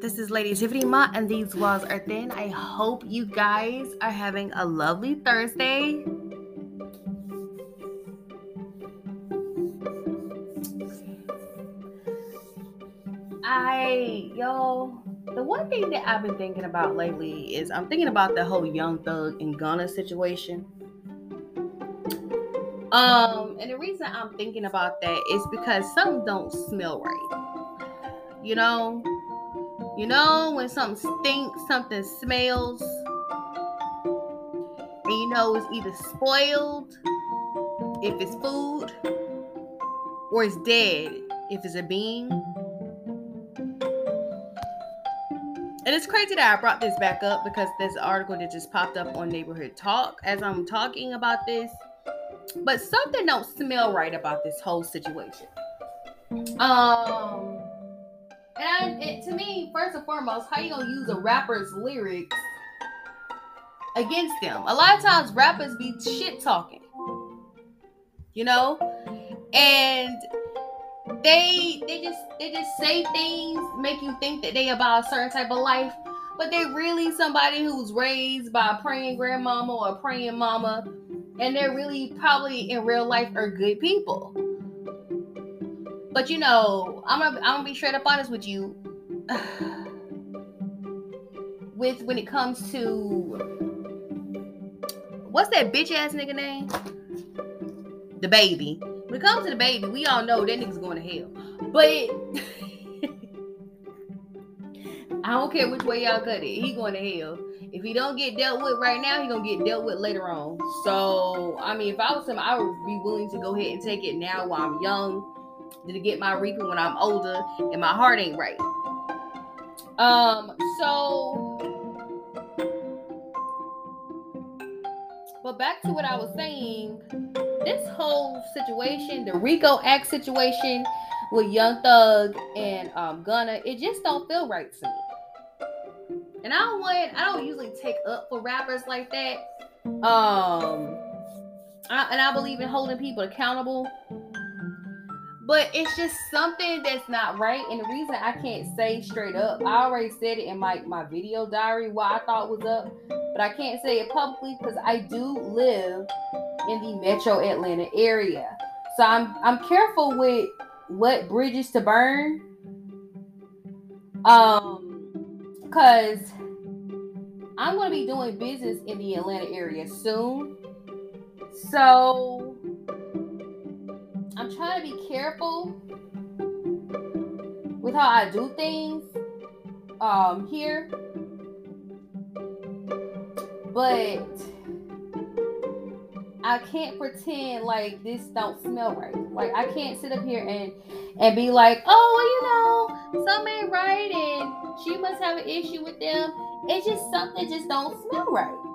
This is Lady Tiffany Mott, and these walls are thin. I hope you guys are having a lovely Thursday. I, yo, the one thing that I've been thinking about lately is I'm thinking about the whole Young Thug and Gunna situation. Um, and the reason I'm thinking about that is because something don't smell right. You know, you know when something stinks, something smells, and you know it's either spoiled if it's food, or it's dead if it's a being. And it's crazy that I brought this back up because this article that just popped up on Neighborhood Talk as I'm talking about this but something don't smell right about this whole situation. Um, and it, to me, first and foremost, how you gonna use a rapper's lyrics against them? A lot of times, rappers be shit talking, you know, and they they just they just say things make you think that they about a certain type of life but they really somebody who's raised by a praying grandmama or a praying mama and they're really probably in real life are good people. But you know, I'm gonna I'm gonna be straight up honest with you. with when it comes to what's that bitch ass nigga name? The baby. When it comes to the baby, we all know that nigga's going to hell. But I don't care which way y'all cut it. He going to hell. If he don't get dealt with right now, he gonna get dealt with later on. So I mean, if I was him, I would be willing to go ahead and take it now while I'm young, to get my reaping when I'm older and my heart ain't right. Um, so but back to what I was saying, this whole situation, the RICO Act situation with Young Thug and um Gunna, it just don't feel right to me. And I don't want I don't usually take up for rappers like that. Um I, and I believe in holding people accountable. But it's just something that's not right. And the reason I can't say straight up, I already said it in my, my video diary what I thought was up, but I can't say it publicly because I do live in the metro Atlanta area. So I'm I'm careful with what bridges to burn. Um because I'm to be doing business in the Atlanta area soon. So I'm trying to be careful with how I do things um, here. But I can't pretend like this don't smell right. Like I can't sit up here and and be like, oh, well, you know, something ain't right, and she must have an issue with them. It's just something just don't smell right.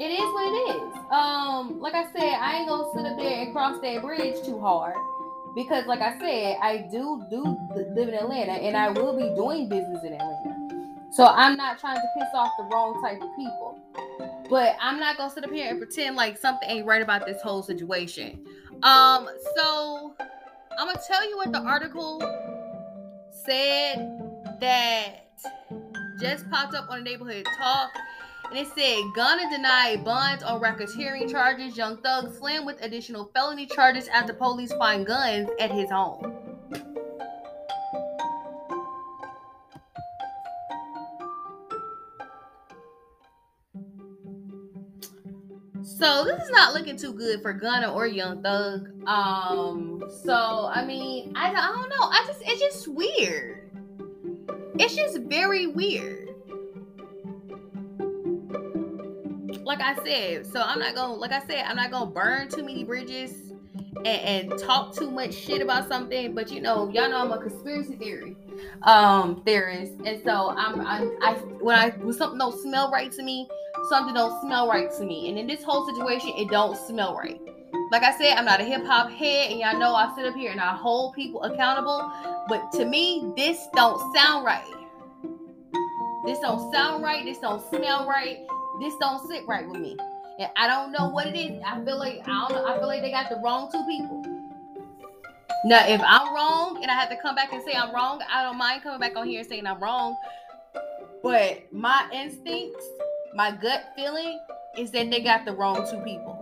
It is what it is. Um, like I said, I ain't gonna sit up there and cross that bridge too hard because, like I said, I do do live in Atlanta, and I will be doing business in Atlanta. So I'm not trying to piss off the wrong type of people. But I'm not gonna sit up here and pretend like something ain't right about this whole situation. Um, so I'm gonna tell you what the article said that just popped up on the neighborhood talk. And it said Gunna denied bonds on racketeering charges. Young Thug slammed with additional felony charges after police find guns at his home. So this is not looking too good for Gunna or Young Thug. Um, so I mean, I, I don't know. I just it's just weird. It's just very weird. Like I said, so I'm not gonna like I said, I'm not gonna burn too many bridges and, and talk too much shit about something. But you know, y'all know I'm a conspiracy theory um theorist, and so I'm, I'm I when I when something don't smell right to me, something don't smell right to me. And in this whole situation, it don't smell right. Like I said, I'm not a hip hop head, and y'all know I sit up here and I hold people accountable. But to me, this don't sound right. This don't sound right. This don't smell right. This don't sit right with me. And I don't know what it is. I feel like I don't know. I feel like they got the wrong two people. Now, if I'm wrong and I have to come back and say I'm wrong, I don't mind coming back on here and saying I'm wrong. But my instincts, my gut feeling is that they got the wrong two people.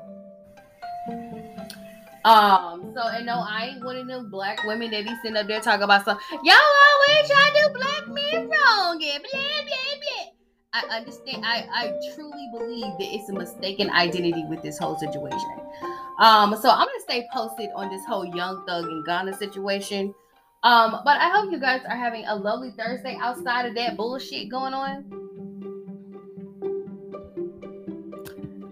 Um, so and no, I ain't one of them black women that be sitting up there talking about some y'all always try to do black men wrong and blah blah blah. I understand. I, I truly believe that it's a mistaken identity with this whole situation. Um, so I'm gonna stay posted on this whole Young Thug and Gunna situation. Um, but I hope you guys are having a lovely Thursday outside of that bullshit going on.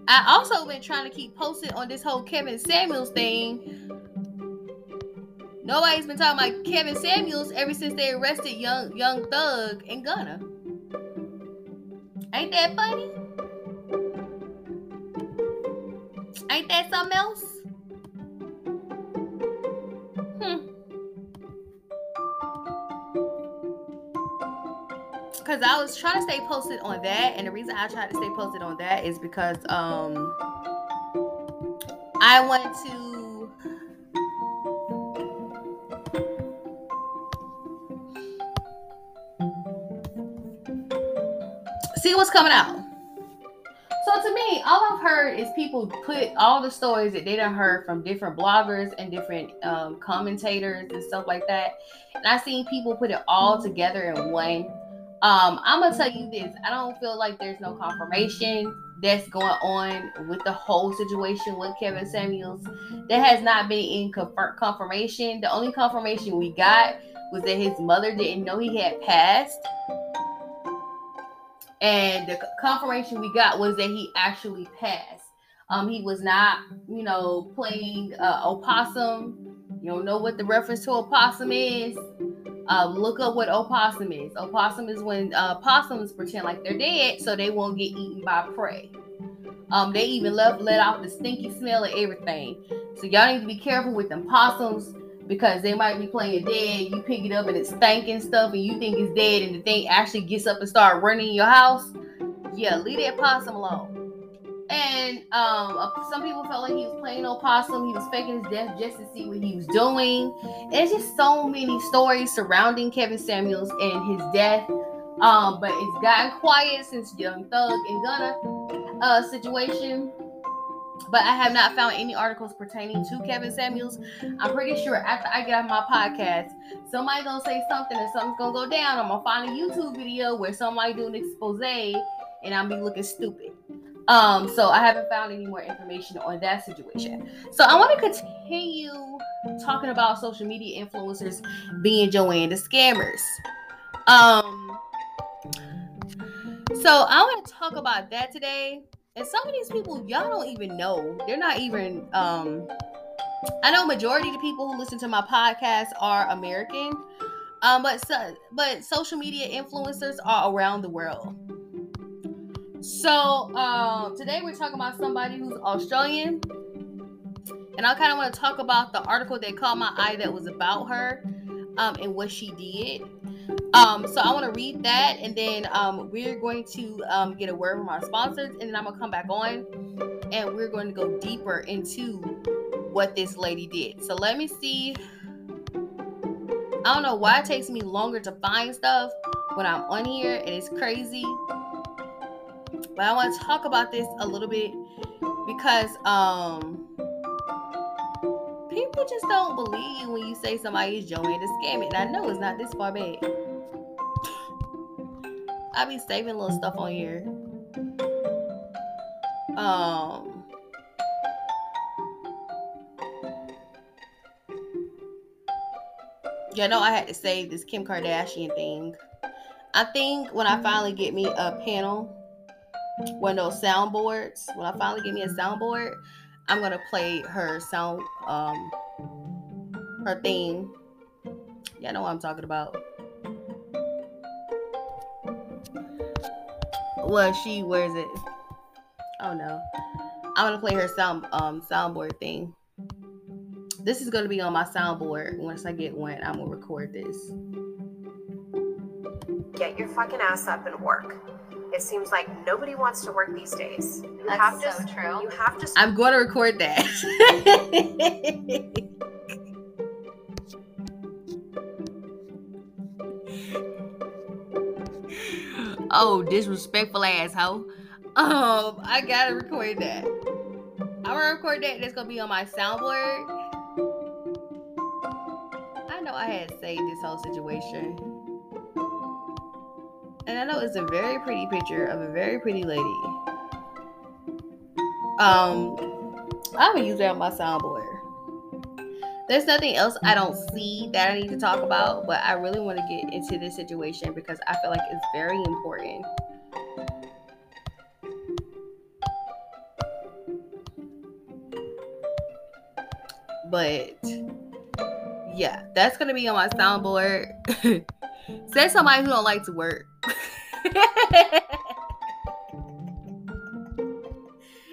I also been trying to keep posted on this whole Kevin Samuels thing. Nobody's been talking about Kevin Samuels ever since they arrested young young thug in Gunna. Ain't that funny? Ain't that something else? Hmm. Cause I was trying to stay posted on that, and the reason I tried to stay posted on that is because um I want to see what's coming out. So to me, all I've heard is people put all the stories that they done heard from different bloggers and different um, commentators and stuff like that. And I've seen people put it all together in one. Um, I'm gonna tell you this: I don't feel like there's no confirmation that's going on with the whole situation with Kevin Samuels. There has not been any confirmation. The only confirmation we got was that his mother didn't know he had passed and the confirmation we got was that he actually passed. Um, he was not, you know, playing uh, opossum. You don't know what the reference to opossum is. Um, look up what opossum is. Opossum is when uh, possums pretend like they're dead so they won't get eaten by prey. Um, they even left let out the stinky smell of everything. So y'all need to be careful with them possums because they might be playing dead. You pick it up and it's stinking stuff, and you think it's dead, and the thing actually gets up and start running in your house. Yeah, leave that possum alone. And um, some people felt like he was playing no possum. He was faking his death just to see what he was doing. There's just so many stories surrounding Kevin Samuels and his death. Um, but it's gotten quiet since Young Thug and Gunna uh, situation but I have not found any articles pertaining to Kevin Samuels. I'm pretty sure after I get off my podcast, somebody gonna say something and something's gonna go down. I'm gonna find a YouTube video where somebody do an expose and I'll be looking stupid. Um, so I haven't found any more information on that situation. So I want to continue talking about social media influencers being Joanne the scammers. Um, so I want to talk about that today and some of these people y'all don't even know. They're not even um i know majority of the people who listen to my podcast are american um but so, but social media influencers are around the world. So um today we're talking about somebody who's australian and i kind of want to talk about the article that caught my eye that was about her um and what she did um, so I want to read that, and then um, we're going to um, get a word from our sponsors, and then I'm gonna come back on, and we're going to go deeper into what this lady did. So let me see. I don't know why it takes me longer to find stuff when I'm on here, and it's crazy. But I want to talk about this a little bit because um people just don't believe when you say somebody is Joanne to scam it. And I know it's not this far back. I be saving little stuff on here. Um Yeah, know I had to save this Kim Kardashian thing. I think when I finally get me a panel, one of those soundboards, when I finally get me a soundboard, I'm gonna play her sound um her theme. Yeah, I know what I'm talking about. Well, she wears it. Oh no. I'm gonna play her sound um soundboard thing. This is gonna be on my soundboard. Once I get one, I'm gonna record this. Get your fucking ass up and work. It seems like nobody wants to work these days. You That's have to, so true. You have to. I'm going to record that. Oh, disrespectful asshole. Um, I gotta record that. I'm gonna record that. That's gonna be on my soundboard. I know I had saved this whole situation. And I know it's a very pretty picture of a very pretty lady. Um, I'm gonna use that on my soundboard. There's nothing else I don't mm-hmm. see that I need to talk about, but I really want to get into this situation because I feel like it's very important. But yeah, that's gonna be on my soundboard. Say somebody who don't like to work.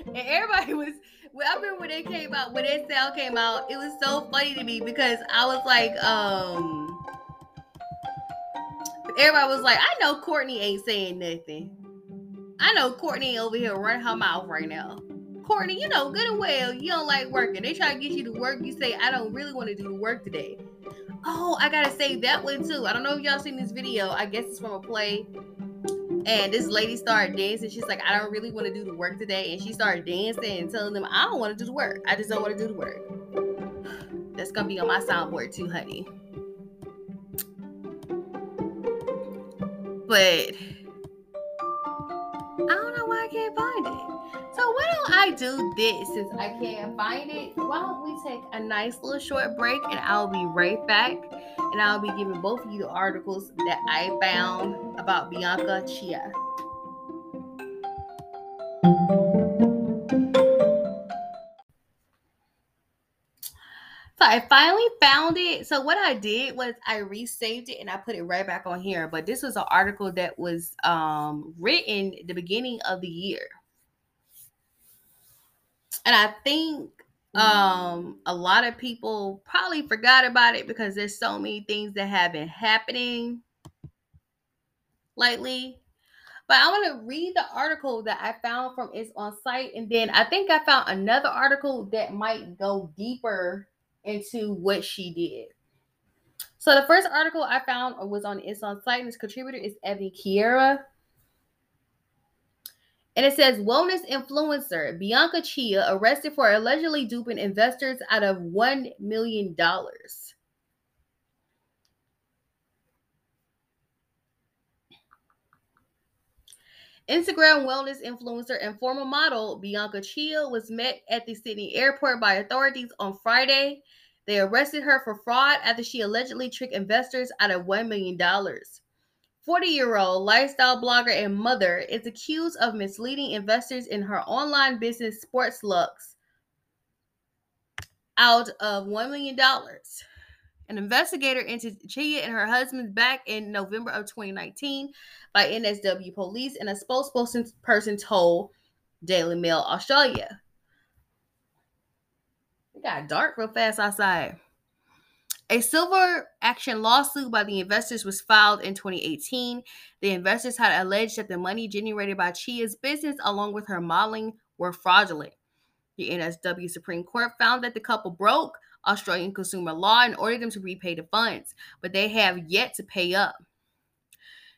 and everybody was I remember when it came out, when that sound came out, it was so funny to me because I was like, um, everybody was like, I know Courtney ain't saying nothing. I know Courtney over here running her mouth right now. Courtney, you know good and well you don't like working. They try to get you to work. You say, I don't really want to do the work today. Oh, I gotta say that one too. I don't know if y'all seen this video. I guess it's from a play and this lady started dancing. She's like, I don't really want to do the work today. And she started dancing and telling them, I don't want to do the work. I just don't want to do the work. That's going to be on my soundboard too, honey. But I don't know why I can't find it. So why don't I do this since I can't find it? Why don't we take a nice little short break and I'll be right back and I'll be giving both of you the articles that I found about Bianca Cheah. So I finally found it. So what I did was I resaved it and I put it right back on here. But this was an article that was um, written the beginning of the year and I think um a lot of people probably forgot about it because there's so many things that have been happening lately. But I want to read the article that I found from its on site, and then I think I found another article that might go deeper into what she did. So the first article I found was on its on site, and its contributor is Evie Kiera. And it says wellness influencer Bianca Cheah arrested for allegedly duping investors out of $1 million. Instagram wellness influencer and former model Bianca Cheah was met at the Sydney airport by authorities on Friday. They arrested her for fraud after she allegedly tricked investors out of $1 million. 40 year old lifestyle blogger and mother is accused of misleading investors in her online business Sporteluxe out of $1 million. An investigator entered Cheah and her husband back in November of 2019 by NSW police, and a spokesperson person told Daily Mail Australia. It got dark real fast outside. A silver action lawsuit by the investors was filed in 2018. The investors had alleged that the money generated by Cheah's business, along with her modeling, were fraudulent. The NSW Supreme Court found that the couple broke Australian consumer law and ordered them to repay the funds, but they have yet to pay up.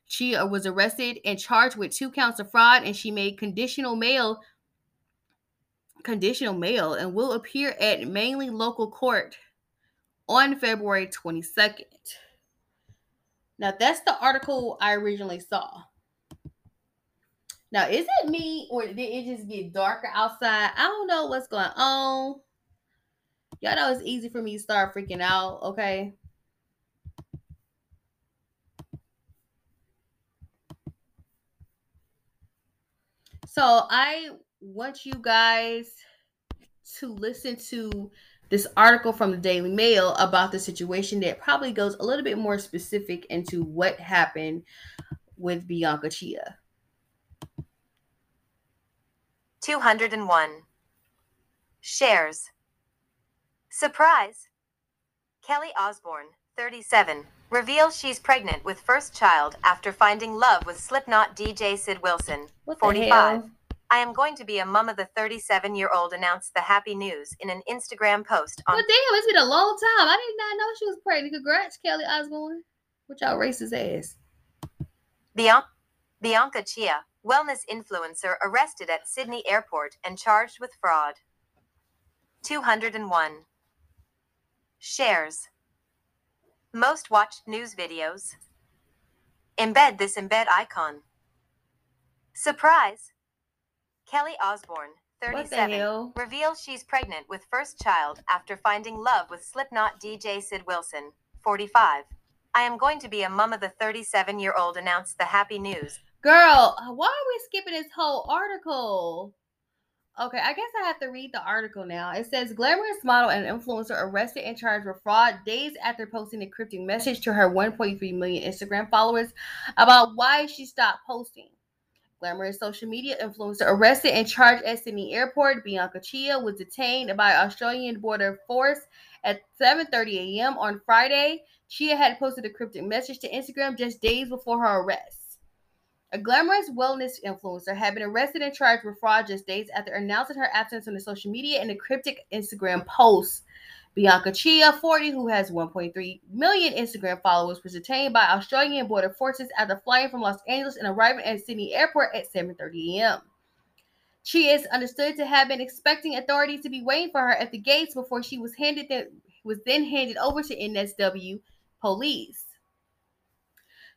Cheah was arrested and charged with two counts of fraud, and she made conditional mail conditional mail and will appear at Manly local court on February 22nd. Now, that's the article I originally saw. Now, is it me or did it just get darker outside? I don't know what's going on. Y'all know it's easy for me to start freaking out, okay? So, I want you guys to listen to this article from the Daily Mail about the situation that probably goes a little bit more specific into what happened with Bianca Cheah. 201 shares. Surprise! Kelly Osbourne, 37, reveals she's pregnant with first child after finding love with Slipknot DJ Sid Wilson, 45. I am going to be a mum of the 37 year old announced the happy news in an Instagram post on. Well, damn, it's been a long time. I did not know she was pregnant. Congrats, Kelly Osbourne. What y'all racist ass. Bianca. Bianca Cheah, wellness influencer arrested at Sydney airport and charged with fraud. 201. Shares. Most watched news videos. Embed this embed icon. Surprise! Kelly Osbourne, the 37, reveals she's pregnant with first child after finding love with Slipknot DJ Sid Wilson, 45. I am going to be a mama, the 37 year old announced the happy news. Girl, why are we skipping this whole article? Okay, I guess I have to read the article now. It says glamorous model and influencer arrested and charged with fraud days after posting a cryptic message to her 1.3 million Instagram followers about why she stopped posting. Glamorous social media influencer arrested and charged at Sydney Airport. Bianca Cheah was detained by Australian Border Force at 7:30 a.m. on Friday. Cheah had posted a cryptic message to Instagram just days before her arrest. A glamorous wellness influencer had been arrested and charged with fraud just days after announcing her absence on the social media in a cryptic Instagram post. Bianca Cheah, 40, who has 1.3 million Instagram followers, was detained by Australian border forces after flying from Los Angeles and arriving at Sydney Airport at 7:30 a.m. She is understood to have been expecting authorities to be waiting for her at the gates before she was handed the, was then handed over to NSW police.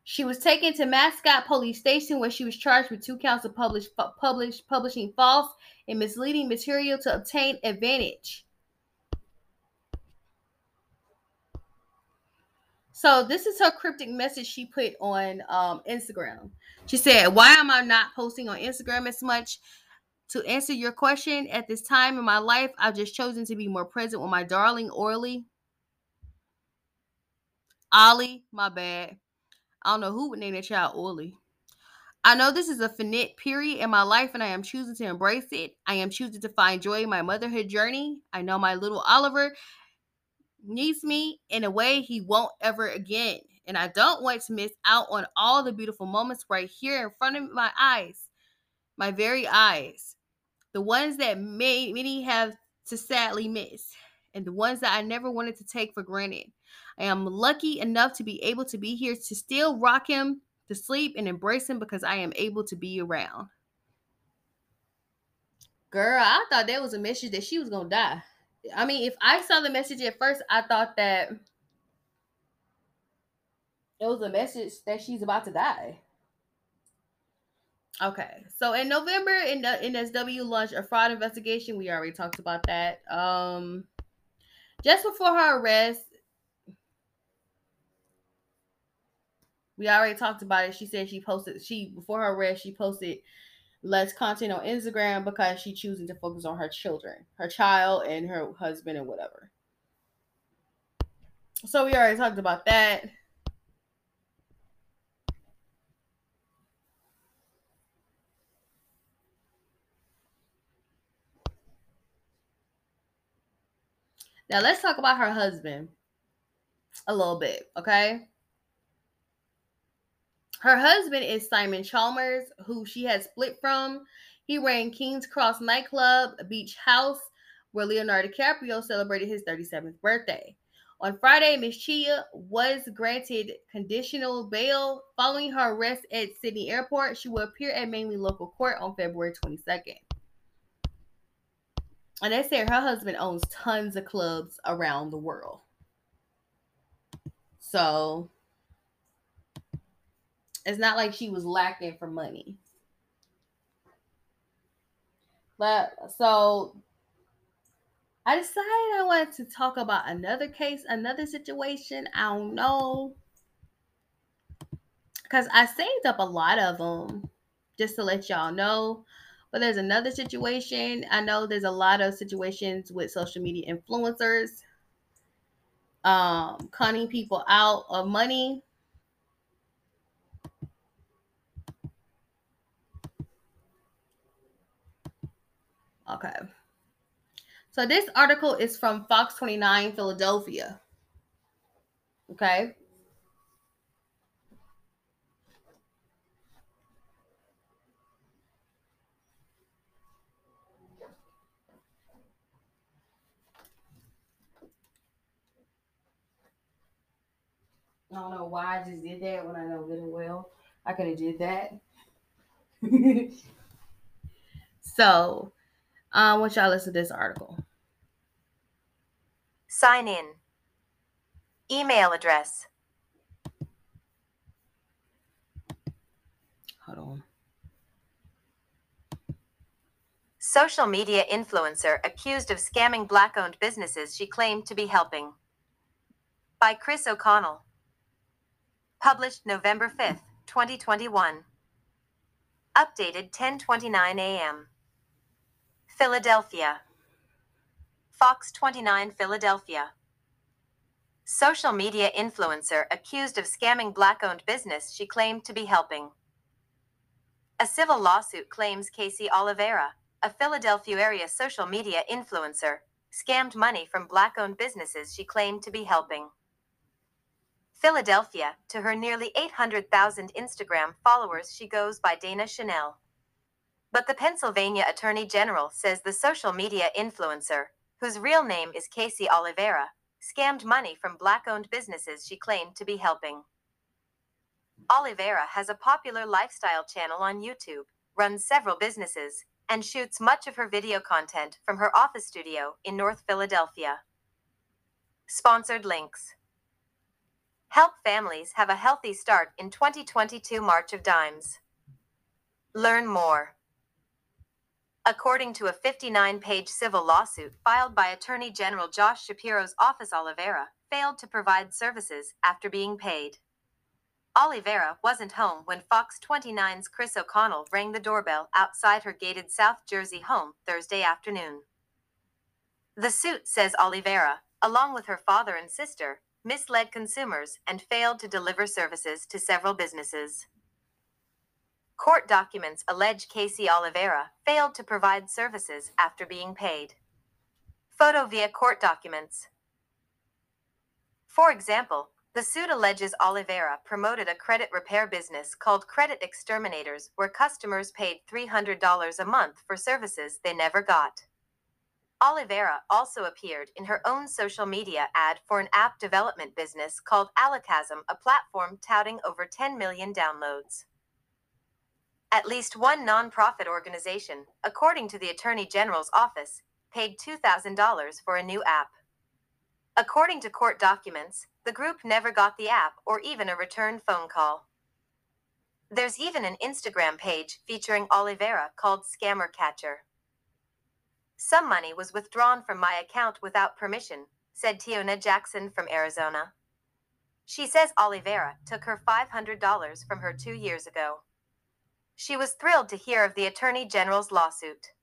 She was taken to Mascot Police Station where she was charged with two counts of publish, publish, publishing false and misleading material to obtain advantage. So this is her cryptic message she put on um, Instagram. She said, "Why am I not posting on Instagram as much?" To answer your question, at this time in my life, I've just chosen to be more present with my darling Orly. Ollie, my bad. I don't know who would name that child Orly. I know this is a finite period in my life and I am choosing to embrace it. I am choosing to find joy in my motherhood journey. I know my little Oliver needs me in a way he won't ever again. And I don't want to miss out on all the beautiful moments right here in front of my eyes, my very eyes. The ones that may, many have to sadly miss, and the ones that I never wanted to take for granted. I am lucky enough to be able to be here to still rock him to sleep and embrace him because I am able to be around. Girl, I thought that was a message that she was gonna die. I mean, if I saw the message at first, I thought that it was a message that she's about to die. Okay, so in November, in the NSW launched a fraud investigation. We already talked about that. Um, just before her arrest, we already talked about it. She said she posted she before her arrest, she posted less content on Instagram because she's choosing to focus on her children, her child and her husband and whatever. So we already talked about that. Now let's talk about her husband a little bit, okay? Her husband is Simon Chalmers, who she has split from. He ran King's Cross nightclub, beach house, where Leonardo DiCaprio celebrated his 37th birthday. On Friday, Ms. Cheah was granted conditional bail following her arrest at Sydney Airport. She will appear at Manly local court on February 22nd. And they said her husband owns tons of clubs around the world. So it's not like she was lacking for money. But so I decided I wanted to talk about another case, another situation. I don't know. Because I saved up a lot of them just to let y'all know. But there's another situation. I know there's a lot of situations with social media influencers um, conning people out of money. Okay. So this article is from Fox 29 Philadelphia. Okay. I don't know why I just did that when I know good and well I could have did that. so, Um, I want y'all listen to this article. Sign in. Email address. Hold on. Social media influencer accused of scamming black owned businesses she claimed to be helping. By Chris O'Connell. Published November 5th, 2021. Updated 10:29 a.m. Philadelphia. Fox 29 Philadelphia. Social media influencer accused of scamming black owned business she claimed to be helping. A civil lawsuit claims Casey Oliveira, a Philadelphia area social media influencer, scammed money from black owned businesses she claimed to be helping. Philadelphia, to her nearly 800,000 Instagram followers, she goes by Dana Chanel. But the Pennsylvania Attorney General says the social media influencer, whose real name is Casey Oliveira, scammed money from black owned businesses she claimed to be helping. Oliveira has a popular lifestyle channel on YouTube, runs several businesses, and shoots much of her video content from her office studio in North Philadelphia. Sponsored links Help families have a healthy start in 2022 March of Dimes. Learn more. According to a 59 page civil lawsuit filed by Attorney General Josh Shapiro's office, Oliveira failed to provide services after being paid. Oliveira wasn't home when Fox 29's Chris O'Connell rang the doorbell outside her gated South Jersey home Thursday afternoon. The suit says Oliveira, along with her father and sister, misled consumers and failed to deliver services to several businesses. Court documents allege Casey Oliveira failed to provide services after being paid. Photo via court documents. For example, the suit alleges Oliveira promoted a credit repair business called Credit Exterminators, where customers paid $300 a month for services they never got. Oliveira also appeared in her own social media ad for an app development business called Alakazam, a platform touting over 10 million downloads. At least one nonprofit organization, according to the Attorney General's office, paid $2,000 for a new app. According to court documents, the group never got the app or even a return phone call. There's even an Instagram page featuring Oliveira called Scammer Catcher. Some money was withdrawn from my account without permission, said Tiona Jackson from Arizona. She says Oliveira took her $500 from her two years ago. She was thrilled to hear of the Attorney General's lawsuit.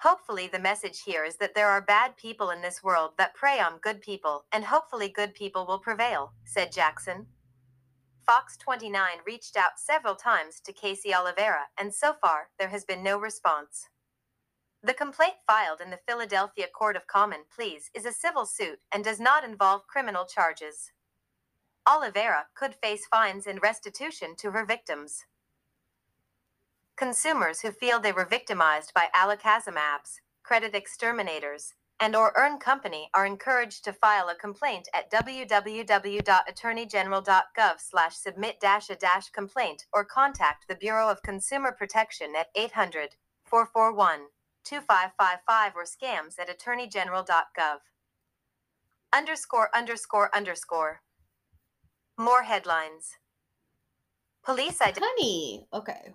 Hopefully, the message here is that there are bad people in this world that prey on good people, and hopefully, good people will prevail, said Jackson. Fox 29 reached out several times to Casey Oliveira, and so far, there has been no response. The complaint filed in the Philadelphia Court of Common Pleas is a civil suit and does not involve criminal charges. Oliveira could face fines and restitution to her victims. Consumers who feel they were victimized by Alakazam apps, credit exterminators, and or earn company are encouraged to file a complaint at www.attorneygeneral.gov slash submit dash a dash complaint or contact the Bureau of Consumer Protection at 800 441 2555 or scams at attorneygeneral.gov. Underscore underscore underscore. More headlines. Police identify. Honey, okay.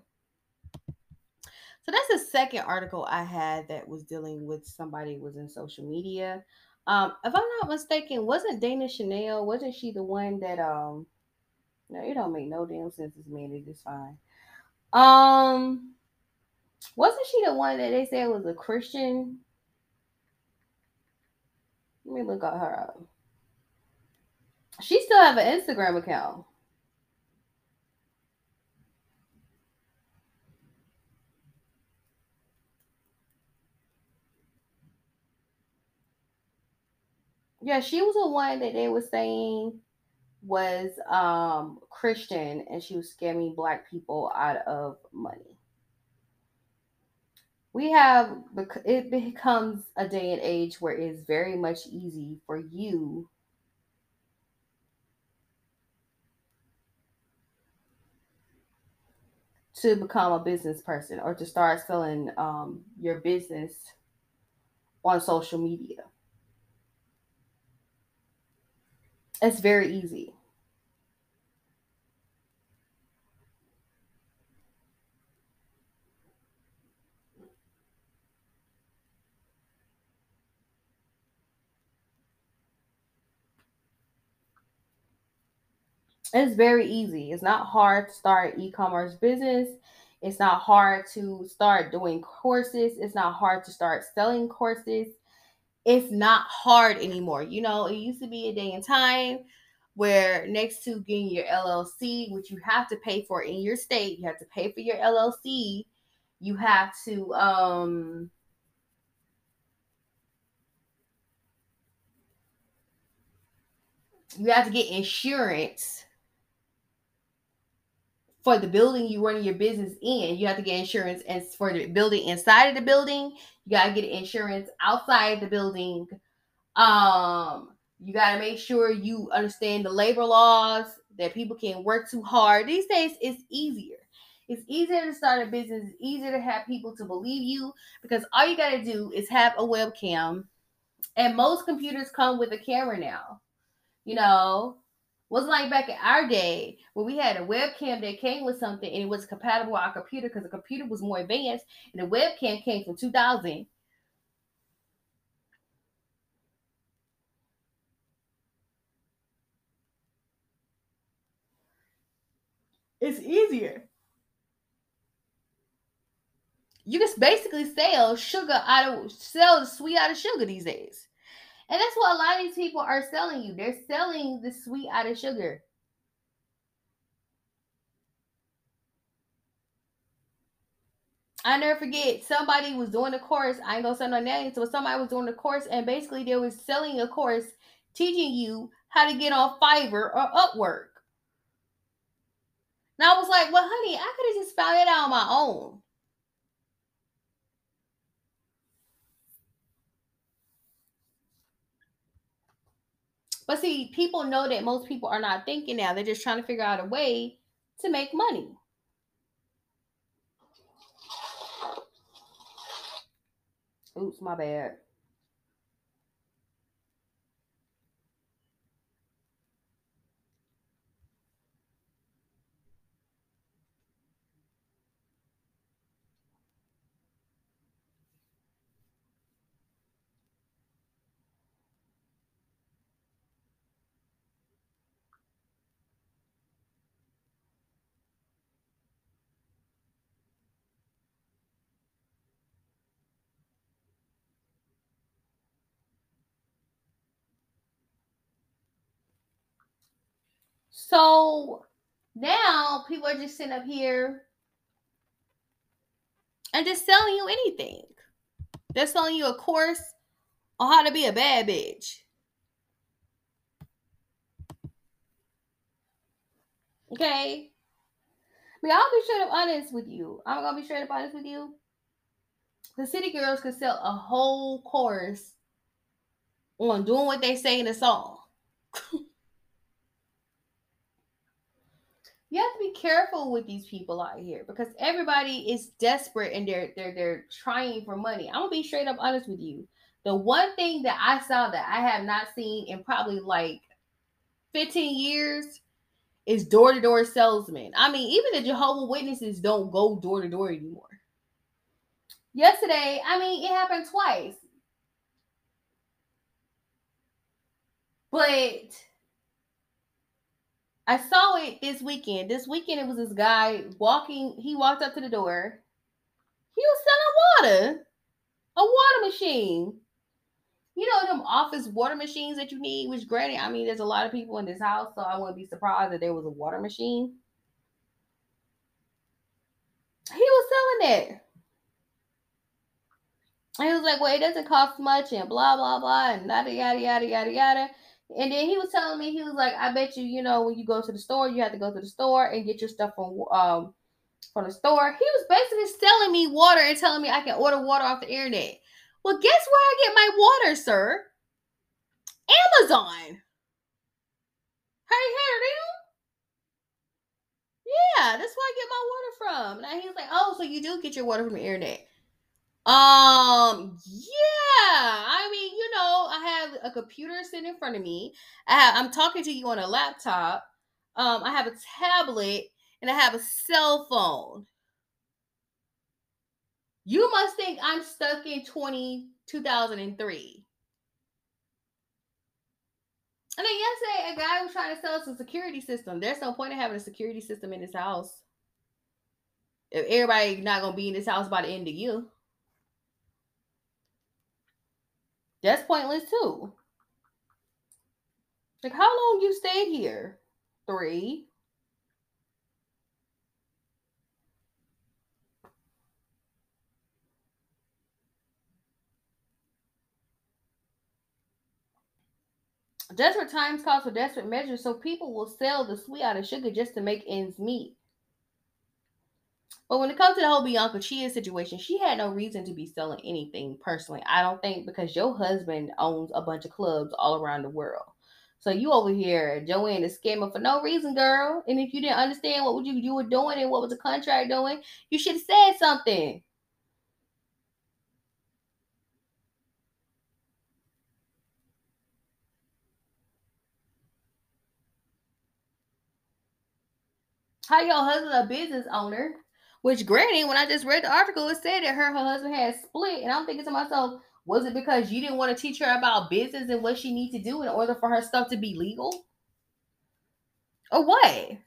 So that's the second article I had that was dealing with somebody was in social media. Um, if I'm not mistaken, wasn't Dana Chanel, wasn't she the one that um no, it don't make no damn sense as man, it is fine. Um wasn't she the one that they said was a Christian? Let me look at her up. She still have an Instagram account. Yeah, she was the one that they were saying was um Christian and she was scamming black people out of money. We have it becomes a day and age where it's very much easy for you to become a business person or to start selling um, your business on social media. It's very easy. It's very easy. It's not hard to start e-commerce business. It's not hard to start doing courses. It's not hard to start selling courses. It's not hard anymore. You know, it used to be a day and time where next to getting your LLC, which you have to pay for in your state, you have to pay for your LLC. You have to um you have to get insurance for the building you running your business in, you have to get insurance. And for the building inside of the building, you gotta get insurance outside the building. Um, you gotta make sure you understand the labor laws that people can work too hard. These days, it's easier. It's easier to start a business. It's easier to have people to believe you because all you gotta do is have a webcam, and most computers come with a camera now. You know, wasn't like back in our day where we had a webcam that came with something and it was compatible with our computer because the computer was more advanced and the webcam came from 2000. It's easier. You can basically sell sugar out of sell the sweet out of sugar these days. And that's what a lot of these people are selling you. They're selling the sweet out of sugar. I never forget somebody was doing a course. I ain't gonna say no names. but somebody was doing a course, and basically they was selling a course teaching you how to get on Fiverr or Upwork. And I was like, well, honey, I could have just found it out on my own. But see, people know that most people are not thinking now. They're just trying to figure out a way to make money. Oops, my bad. So now people are just sitting up here and just selling you anything. They're selling you a course on how to be a bad bitch. Okay. Mean, I'll be straight up honest with you. I'm gonna be straight up honest with you. The city girls could sell a whole course on doing what they say in the song. you have to be careful with these people out here because everybody is desperate and they're they're they're trying for money. I'm gonna be straight up honest with you. The one thing that I saw that I have not seen in probably like 15 years is door to door salesmen. I mean, even the Jehovah Witnesses don't go door to door anymore. Yesterday, I mean, it happened twice. But I saw it this weekend. This weekend, it was this guy walking. He walked up to the door. He was selling water, a water machine. You know them office water machines that you need. Which, granted, I mean, there's a lot of people in this house, so I wouldn't be surprised that there was a water machine. He was selling it. And he was like, "Well, it doesn't cost much," and blah blah blah, and yada yada yada yada yada. And then he was telling me, he was like, I bet you, you know, when you go to the store, you have to go to the store and get your stuff from um from the store. He was basically selling me water and telling me I can order water off the internet. Well, guess where I get my water, sir? Amazon. Hey, heard him? Yeah, Yeah, that's where I get my water from. And he was like, oh, so you do get your water from the internet. Um, yeah. I mean, you know, I have a computer sitting in front of me. I have, I'm talking to you on a laptop. Um, I have a tablet and I have a cell phone. You must think I'm stuck in 20, 2003. And then yesterday, a guy was trying to sell us a security system. There's no point in having a security system in this house. If everybody not gonna be in this house by the end of you. That's pointless too. Like how long you stayed here? Three. Desperate times call for desperate measures, so people will sell the sweet out of sugar just to make ends meet. But when it comes to the whole Bianca Cheah situation, she had no reason to be selling anything personally. I don't think because your husband owns a bunch of clubs all around the world. So you over here, Joanne is scamming for no reason, girl. And if you didn't understand what you you were doing and what was the contract doing, you should have said something. How your husband a business owner? Which, granted, when I just read the article, it said that her her husband had split, and I'm thinking to myself, was it because you didn't want to teach her about business and what she needs to do in order for her stuff to be legal, or what?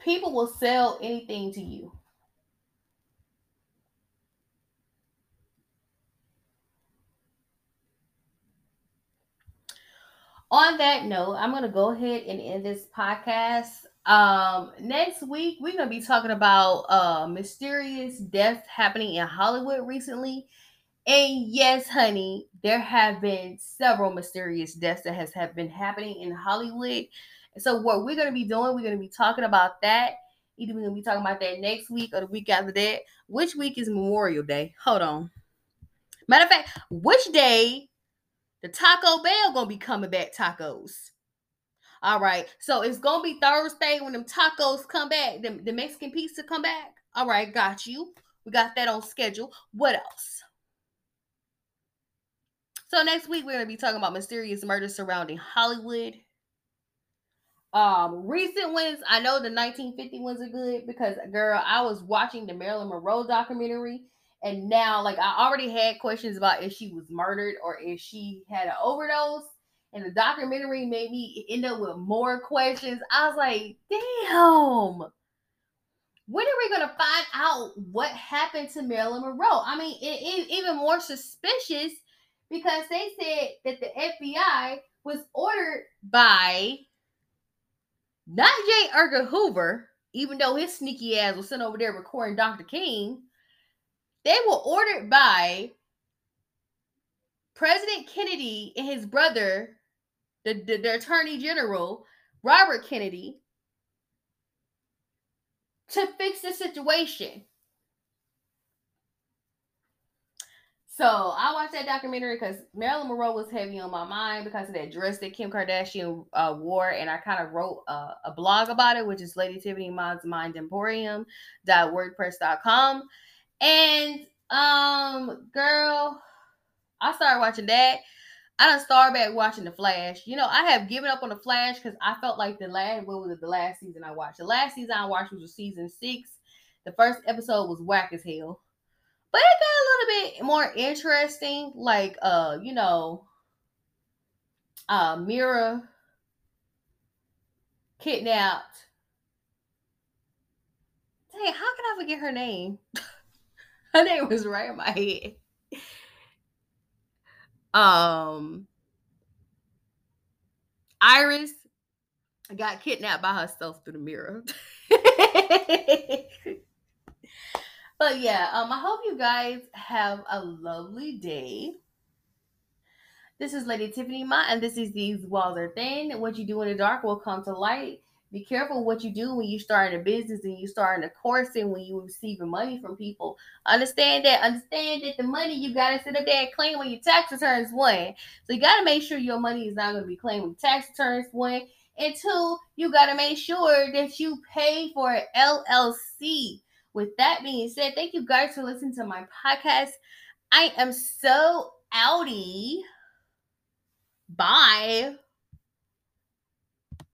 People will sell anything to you. On that note, I'm gonna go ahead and end this podcast. Um, next week we're gonna be talking about uh mysterious deaths happening in Hollywood recently. And yes, honey, there have been several mysterious deaths that has have been happening in Hollywood. So what we're gonna be doing, we're gonna be talking about that. Either we're gonna be talking about that next week or the week after that. Which week is Memorial Day? Hold on. Matter of fact, which day the Taco Bell gonna be coming back tacos. All right, so it's gonna be Thursday when them tacos come back, the, the Mexican pizza come back. All right, got you. We got that on schedule. What else? So next week we're gonna be talking about mysterious murders surrounding Hollywood. Um, recent ones, I know the 1950 ones are good because girl, I was watching the Marilyn Monroe documentary and now, like, I already had questions about if she was murdered or if she had an overdose. And the documentary made me end up with more questions. I was like, damn. When are we going to find out what happened to Marilyn Monroe? I mean, it is even more suspicious because they said that the FBI was ordered by not J. Edgar Hoover, even though his sneaky ass was sent over there recording Dr. King they were ordered by President Kennedy and his brother, the, the, the Attorney General, Robert Kennedy, to fix the situation. So I watched that documentary because Marilyn Monroe was heavy on my mind because of that dress that Kim Kardashian uh, wore, and I kind of wrote uh, a blog about it, which is Lady And um, girl, I started watching that. I done started back watching The Flash. You know, I have given up on The Flash because I felt like the last what was it, the last season I watched? The last season I watched was season six. The first episode was whack as hell. But it got a little bit more interesting. Like uh, you know, uh Mira kidnapped. Dang, how can I forget her name? Her name was right in my head. Um, Iris got kidnapped by herself through the mirror. but yeah, um, I hope you guys have a lovely day. This is Lady Tiffany Ma, and this is These Walls Are Thin. What you do in the dark will come to light. Be careful what you do when you start a business and you start a course and when you receiving money from people. Understand that. Understand that the money you gotta sit up and claim when your tax returns one. So you gotta make sure your money is not gonna be claimed when tax returns one. And two, you gotta make sure that you pay for an LLC. With that being said, thank you guys for listening to my podcast. I am so outie. Bye.